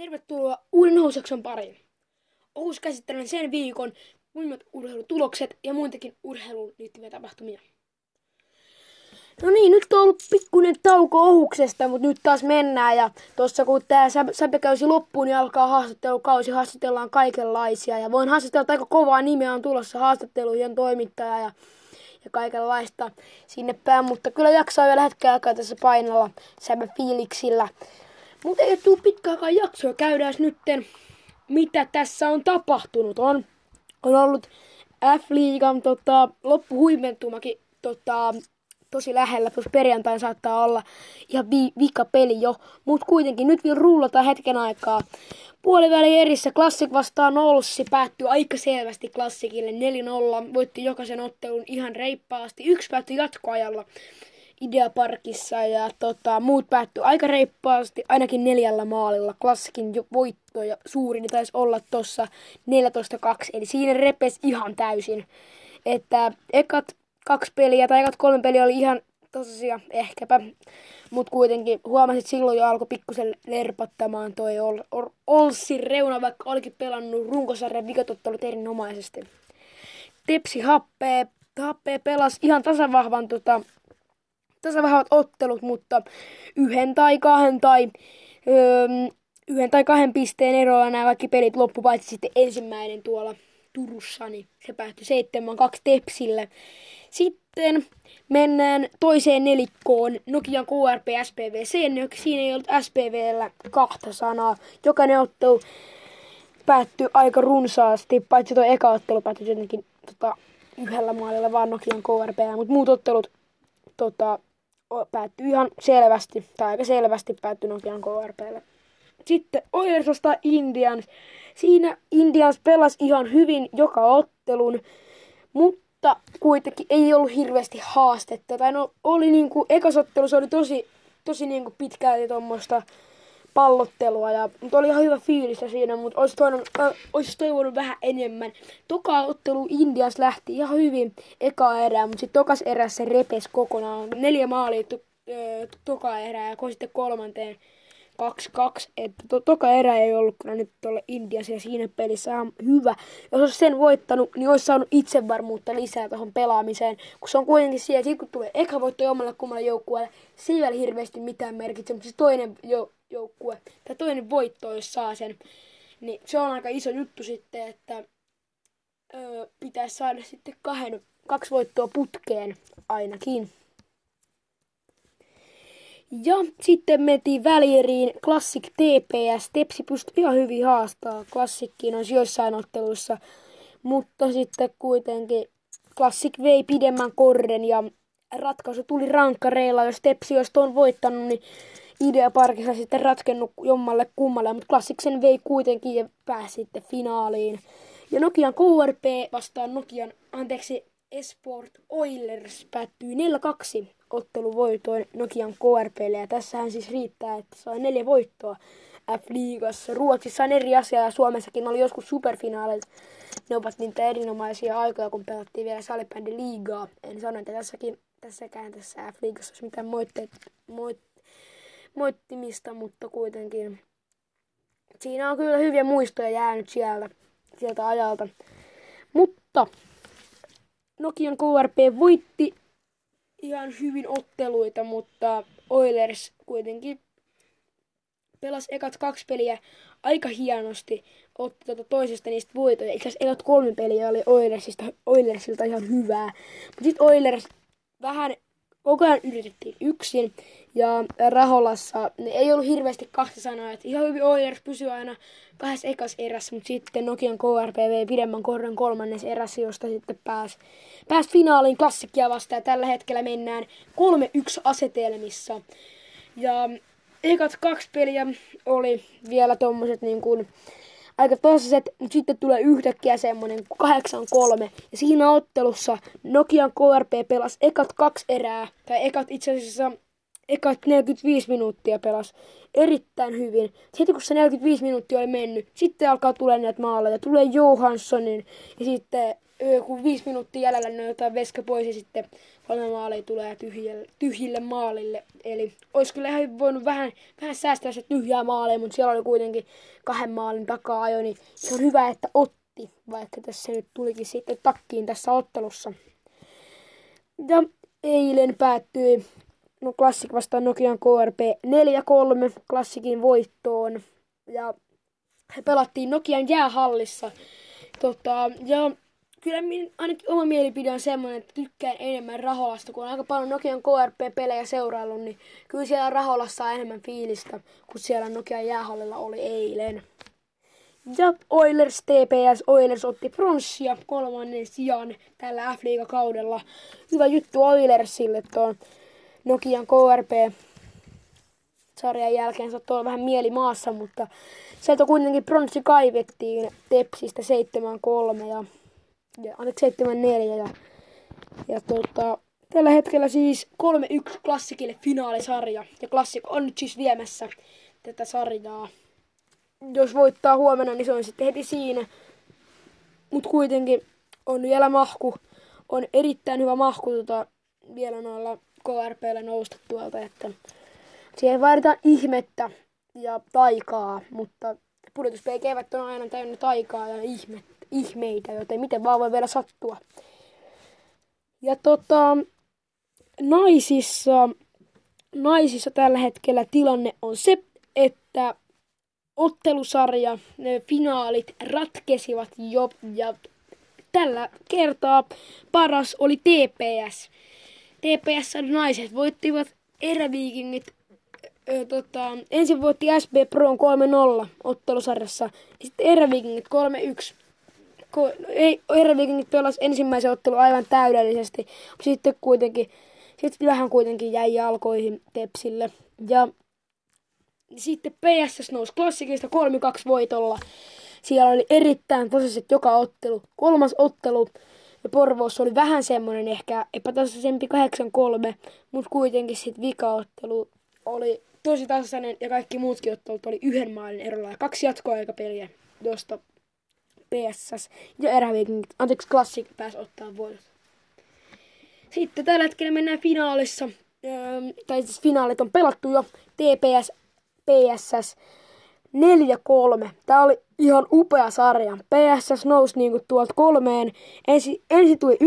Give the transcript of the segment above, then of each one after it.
Tervetuloa uuden Nousakson pariin. Ohus käsittelen sen viikon muimmat urheilutulokset ja muitakin urheiluun liittyviä tapahtumia. No niin, nyt on ollut pikkuinen tauko ohuksesta, mutta nyt taas mennään. Ja tuossa kun tämä säpekäysi loppuun, niin alkaa haastattelukausi. Haastatellaan kaikenlaisia. Ja voin haastatella aika kovaa nimeä on tulossa haastattelujen toimittaja ja, ja kaikenlaista sinne päin. Mutta kyllä jaksaa vielä hetken aikaa tässä painalla säpä fiiliksillä. Mutta ei tule pitkäänkään jaksoa. Käydään nytten, mitä tässä on tapahtunut. On, on ollut F-liigan tota, loppuhuimentumakin tota, tosi lähellä, plus perjantai saattaa olla ihan vi- vika peli jo, mutta kuitenkin nyt vielä rullataan hetken aikaa. Puoliväli erissä Klassik vastaan Olssi päättyi aika selvästi Klassikille 4-0, voitti jokaisen ottelun ihan reippaasti, yksi päättyi jatkoajalla. Ideaparkissa ja tota, muut päättyi aika reippaasti, ainakin neljällä maalilla. Klassikin jo voitto ja suurin taisi olla tuossa 14-2, eli siinä repes ihan täysin. Että ekat kaksi peliä tai ekat kolme peliä oli ihan tosiaan ehkäpä. Mutta kuitenkin huomasit silloin jo alkoi pikkusen lerpattamaan toi Ol, Ol, Olssin reuna, vaikka olikin pelannut runkosarjan vikotottelut erinomaisesti. Tepsi happee, happee pelasi ihan tasavahvan tota, tasavahvat ottelut, mutta yhden tai kahden tai öö, yhden tai kahden pisteen erolla nämä kaikki pelit loppu, paitsi sitten ensimmäinen tuolla Turussa, niin se päättyi 7-2 Tepsille. Sitten mennään toiseen nelikkoon, Nokian KRP SPV. Siinä ei ollut SPVllä kahta sanaa. Jokainen ottelu päättyi aika runsaasti, paitsi tuo eka ottelu päättyi tietenkin tota, yhdellä maalilla vaan Nokian KRP, mutta muut ottelut tota, päättyi ihan selvästi, tai aika selvästi päättyi Nokian KRPlle. Sitten Oilers vastaan Indians. Siinä Indians pelasi ihan hyvin joka ottelun, mutta kuitenkin ei ollut hirveästi haastetta. Tai no, oli niinku, ekasottelussa oli tosi, tosi niinku pitkälti tuommoista pallottelua, ja, mutta oli ihan hyvä fiilis siinä, mutta olisi toivonut, äh, olisi toivonut vähän enemmän. Toka ottelu Indias lähti ihan hyvin eka erää, mutta sitten tokas erässä repes kokonaan. Neljä maalia to, äh, toka erää ja sitten kolmanteen 2-2, että to, toka erä ei ollut kyllä nyt tuolle Indiassa siinä pelissä ihan hyvä. Jos olisi sen voittanut, niin olisi saanut itsevarmuutta lisää tuohon pelaamiseen, kun se on kuitenkin siellä, että kun tulee eka voitto jommalle kummalle joukkueelle, se ei vielä hirveästi mitään merkitse, mutta se toinen jo, joukkue, tai toinen voitto, jos saa sen, niin se on aika iso juttu sitten, että öö, pitäisi saada sitten kahden, kaksi voittoa putkeen ainakin. Ja sitten mentiin välieriin Classic TPS. Tepsi pystyi ihan hyvin haastaa Klassikkiin on joissain otteluissa. Mutta sitten kuitenkin Classic vei pidemmän korren ja ratkaisu tuli rankkareilla. Jos Tepsi olisi tuon voittanut, niin Idea Parkissa sitten ratkennut jommalle kummalle, mutta Classic sen vei kuitenkin ja pääsi sitten finaaliin. Ja Nokian KRP vastaan Nokian, anteeksi, Esport Oilers päättyi 4-2 otteluvoitoin Nokian KRPlle. Ja tässähän siis riittää, että saa neljä voittoa F-liigassa. Ruotsissa on eri asia ja Suomessakin oli joskus superfinaalit. Ne ovat niitä erinomaisia aikoja, kun pelattiin vielä salibändi liigaa. En sano, että tässäkin, tässäkään tässä F-liigassa olisi mitään moitteet, moit, moittimista, mutta kuitenkin siinä on kyllä hyviä muistoja jäänyt sieltä, sieltä ajalta. Mutta Nokian KRP voitti ihan hyvin otteluita, mutta Oilers kuitenkin pelasi ekat kaksi peliä aika hienosti, otti tuota toisesta niistä voitoja. Itse asiassa ekat kolme peliä oli Oilersista, Oilersilta ihan hyvää. Mutta sitten Oilers vähän koko ajan yritettiin yksin. Ja Raholassa ne ei ollut hirveästi kahta sanaa. Että ihan hyvin Oilers pysyi aina kahdessa ekas erässä, mutta sitten Nokian KRPV pidemmän korren kolmannes erässä, josta sitten pääsi pääs finaaliin klassikkia vastaan. Ja tällä hetkellä mennään 3-1 asetelmissa. Ja ekat kaksi peliä oli vielä tommoset niin kuin, aika tasaiset, mutta sitten tulee yhtäkkiä semmonen 8-3. Ja siinä ottelussa Nokian KRP pelasi ekat kaksi erää, tai ekat itse asiassa ekat 45 minuuttia pelas erittäin hyvin. Sitten kun se 45 minuuttia oli mennyt, sitten alkaa tulla näitä maaleja. Tulee Johanssonin ja sitten kun viisi minuuttia jäljellä, niin jotain veska pois ja sitten kolme maalia tulee tyhjille, tyhjille maalille. Eli olisi kyllä ihan voinut vähän, vähän säästää se tyhjää maalia, mutta siellä oli kuitenkin kahden maalin takaa ajo, niin se on hyvä, että otti, vaikka tässä nyt tulikin sitten takkiin tässä ottelussa. Ja eilen päättyi no Klassik vastaan Nokian KRP 4-3 Klassikin voittoon. Ja he pelattiin Nokian jäähallissa. Tota, ja kyllä min, ainakin oma mielipide on semmoinen, että tykkään enemmän Raholasta, kun on aika paljon Nokian KRP-pelejä seuraillut, niin kyllä siellä Raholassa on enemmän fiilistä, kuin siellä Nokian jäähallilla oli eilen. Ja Oilers TPS, Oilers otti pronssia kolmannen sijaan tällä f kaudella Hyvä juttu Oilersille tuon Nokian KRP sarjan jälkeen saattoi olla vähän mieli maassa, mutta sieltä kuitenkin pronssi kaivettiin Tepsistä 7-3 ja, ja anteeksi 7-4 ja, ja tota, tällä hetkellä siis 3-1 klassikille finaalisarja ja klassik on nyt siis viemässä tätä sarjaa. Jos voittaa huomenna, niin se on sitten heti siinä. Mutta kuitenkin on vielä mahku, on erittäin hyvä mahku tota, vielä noilla KRPllä nousta tuolta, että siihen vaaditaan ihmettä ja taikaa, mutta pudotuspelikäivät on aina täynnä taikaa ja ihme, ihmeitä, joten miten vaan voi vielä sattua. Ja tota, naisissa, naisissa tällä hetkellä tilanne on se, että ottelusarja, ne finaalit ratkesivat jo ja tällä kertaa paras oli TPS. TPS naiset voittivat eräviikingit ö, tota, ensin voitti SB Pro 3-0 ottelusarjassa ja sitten eräviikingit 3-1. Ko, ei, eräviikingit pelasi ensimmäisen ottelun aivan täydellisesti, mutta sitten kuitenkin sitten vähän kuitenkin jäi jalkoihin Tepsille. Ja sitten PSS nousi klassikista 3-2 voitolla. Siellä oli erittäin tasaiset joka ottelu. Kolmas ottelu ja Porvoossa oli vähän semmoinen ehkä epätasaisempi 8-3, mutta kuitenkin sitten vikaottelu oli tosi tasainen ja kaikki muutkin ottelut oli yhden maalin erolla ja kaksi jatkoaikapeliä, josta PSS ja eräviikingit, anteeksi Classic pääsi ottaa voitot. Sitten tällä hetkellä mennään finaalissa, öö, tai siis finaalit on pelattu jo, TPS, PSS 4-3. Tämä oli ihan upea sarja. PSS nousi niinku tuolta kolmeen. Ensi, ensin tuli 1-0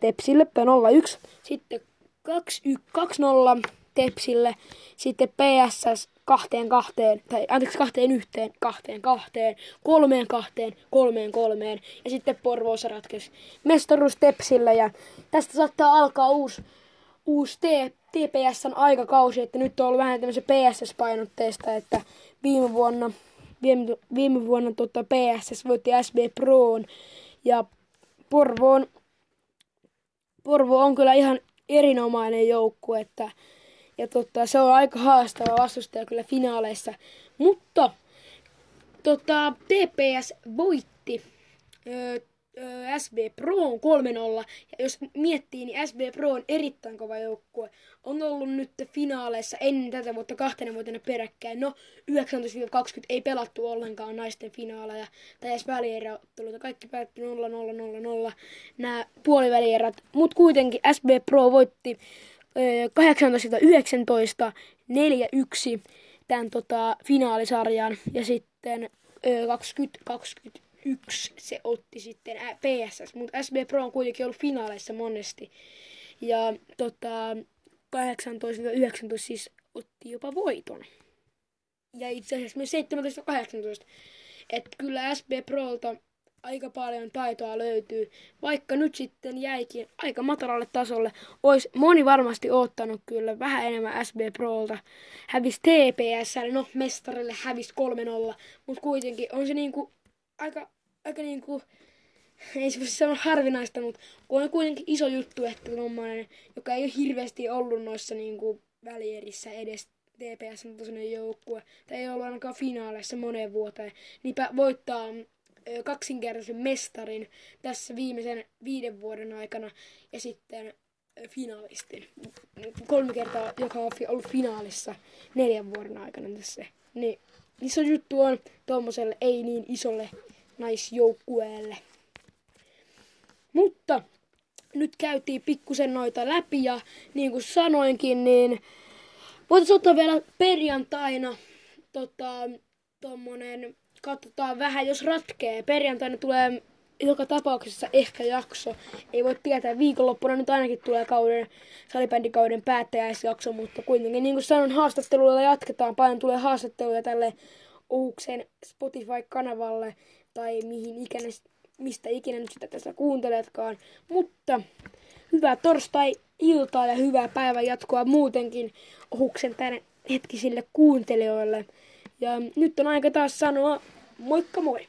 Tepsille, P01. Sitten 2-0 Tepsille. Sitten PSS kahteen kahteen, tai anteeksi kahteen yhteen, kahteen kahteen, kolmeen kahteen, kolmeen kolmeen. Ja sitten Porvoossa ratkesi mestaruus Tepsillä. Ja tästä saattaa alkaa uusi, uusi T, TPSn aikakausi, että nyt on ollut vähän tämmöisen PSS-painotteista, että viime vuonna, viime, viime vuonna tota PSS voitti SB Proon ja Porvoon, Porvo on kyllä ihan erinomainen joukkue, että ja tota, se on aika haastava vastustaja kyllä finaaleissa. Mutta tota, TPS voitti öö, SB Pro on 3-0. Ja jos miettii, niin SB Pro on erittäin kova joukkue. On ollut nyt finaaleissa ennen tätä vuotta kahtena vuotena peräkkäin. No, 19-20 ei pelattu ollenkaan naisten finaaleja tai edes välieräotteluita. Kaikki päättyi 0-0-0-0 nämä puolivälierät. Mutta kuitenkin SB Pro voitti 18-19 4-1 tämän tota, finaalisarjan ja sitten 20-20 yksi se otti sitten PSS, mutta SB Pro on kuitenkin ollut finaaleissa monesti. Ja tota, 18-19 siis otti jopa voiton. Ja itse asiassa myös 17-18. Että kyllä SB Prolta aika paljon taitoa löytyy, vaikka nyt sitten jäikin aika matalalle tasolle. Olisi moni varmasti ottanut kyllä vähän enemmän SB Prolta. Hävisi TPS, no mestarille hävisi 3-0, mutta kuitenkin on se niinku aika aika niinku, ei se voi sanoa harvinaista, mutta on kuitenkin iso juttu, että tommonen, joka ei ole hirveästi ollut noissa niinku välierissä edes TPS on tosiaan joukkue, tai ei ollut ainakaan finaaleissa moneen vuoteen, niin voittaa kaksinkertaisen mestarin tässä viimeisen viiden vuoden aikana ja sitten finaalistin. Kolme kertaa, joka on ollut finaalissa neljän vuoden aikana tässä. Niin iso juttu on tuommoiselle ei niin isolle naisjoukkueelle. Mutta nyt käytiin pikkusen noita läpi ja niin kuin sanoinkin, niin voitaisiin ottaa vielä perjantaina tota, tommonen, katsotaan vähän, jos ratkee. Perjantaina tulee joka tapauksessa ehkä jakso. Ei voi tietää, viikonloppuna nyt ainakin tulee kauden, salibändikauden päättäjäisjakso, mutta kuitenkin niin kuin sanon, haastatteluilla jatketaan. Paljon tulee haastatteluja tälle Ouksen Spotify-kanavalle tai mihin ikinä, mistä ikinä nyt sitä tässä kuunteletkaan. Mutta hyvää torstai-iltaa ja hyvää päivän jatkoa muutenkin Ohuksen tänne hetkisille kuuntelijoille. Ja nyt on aika taas sanoa moikka moi!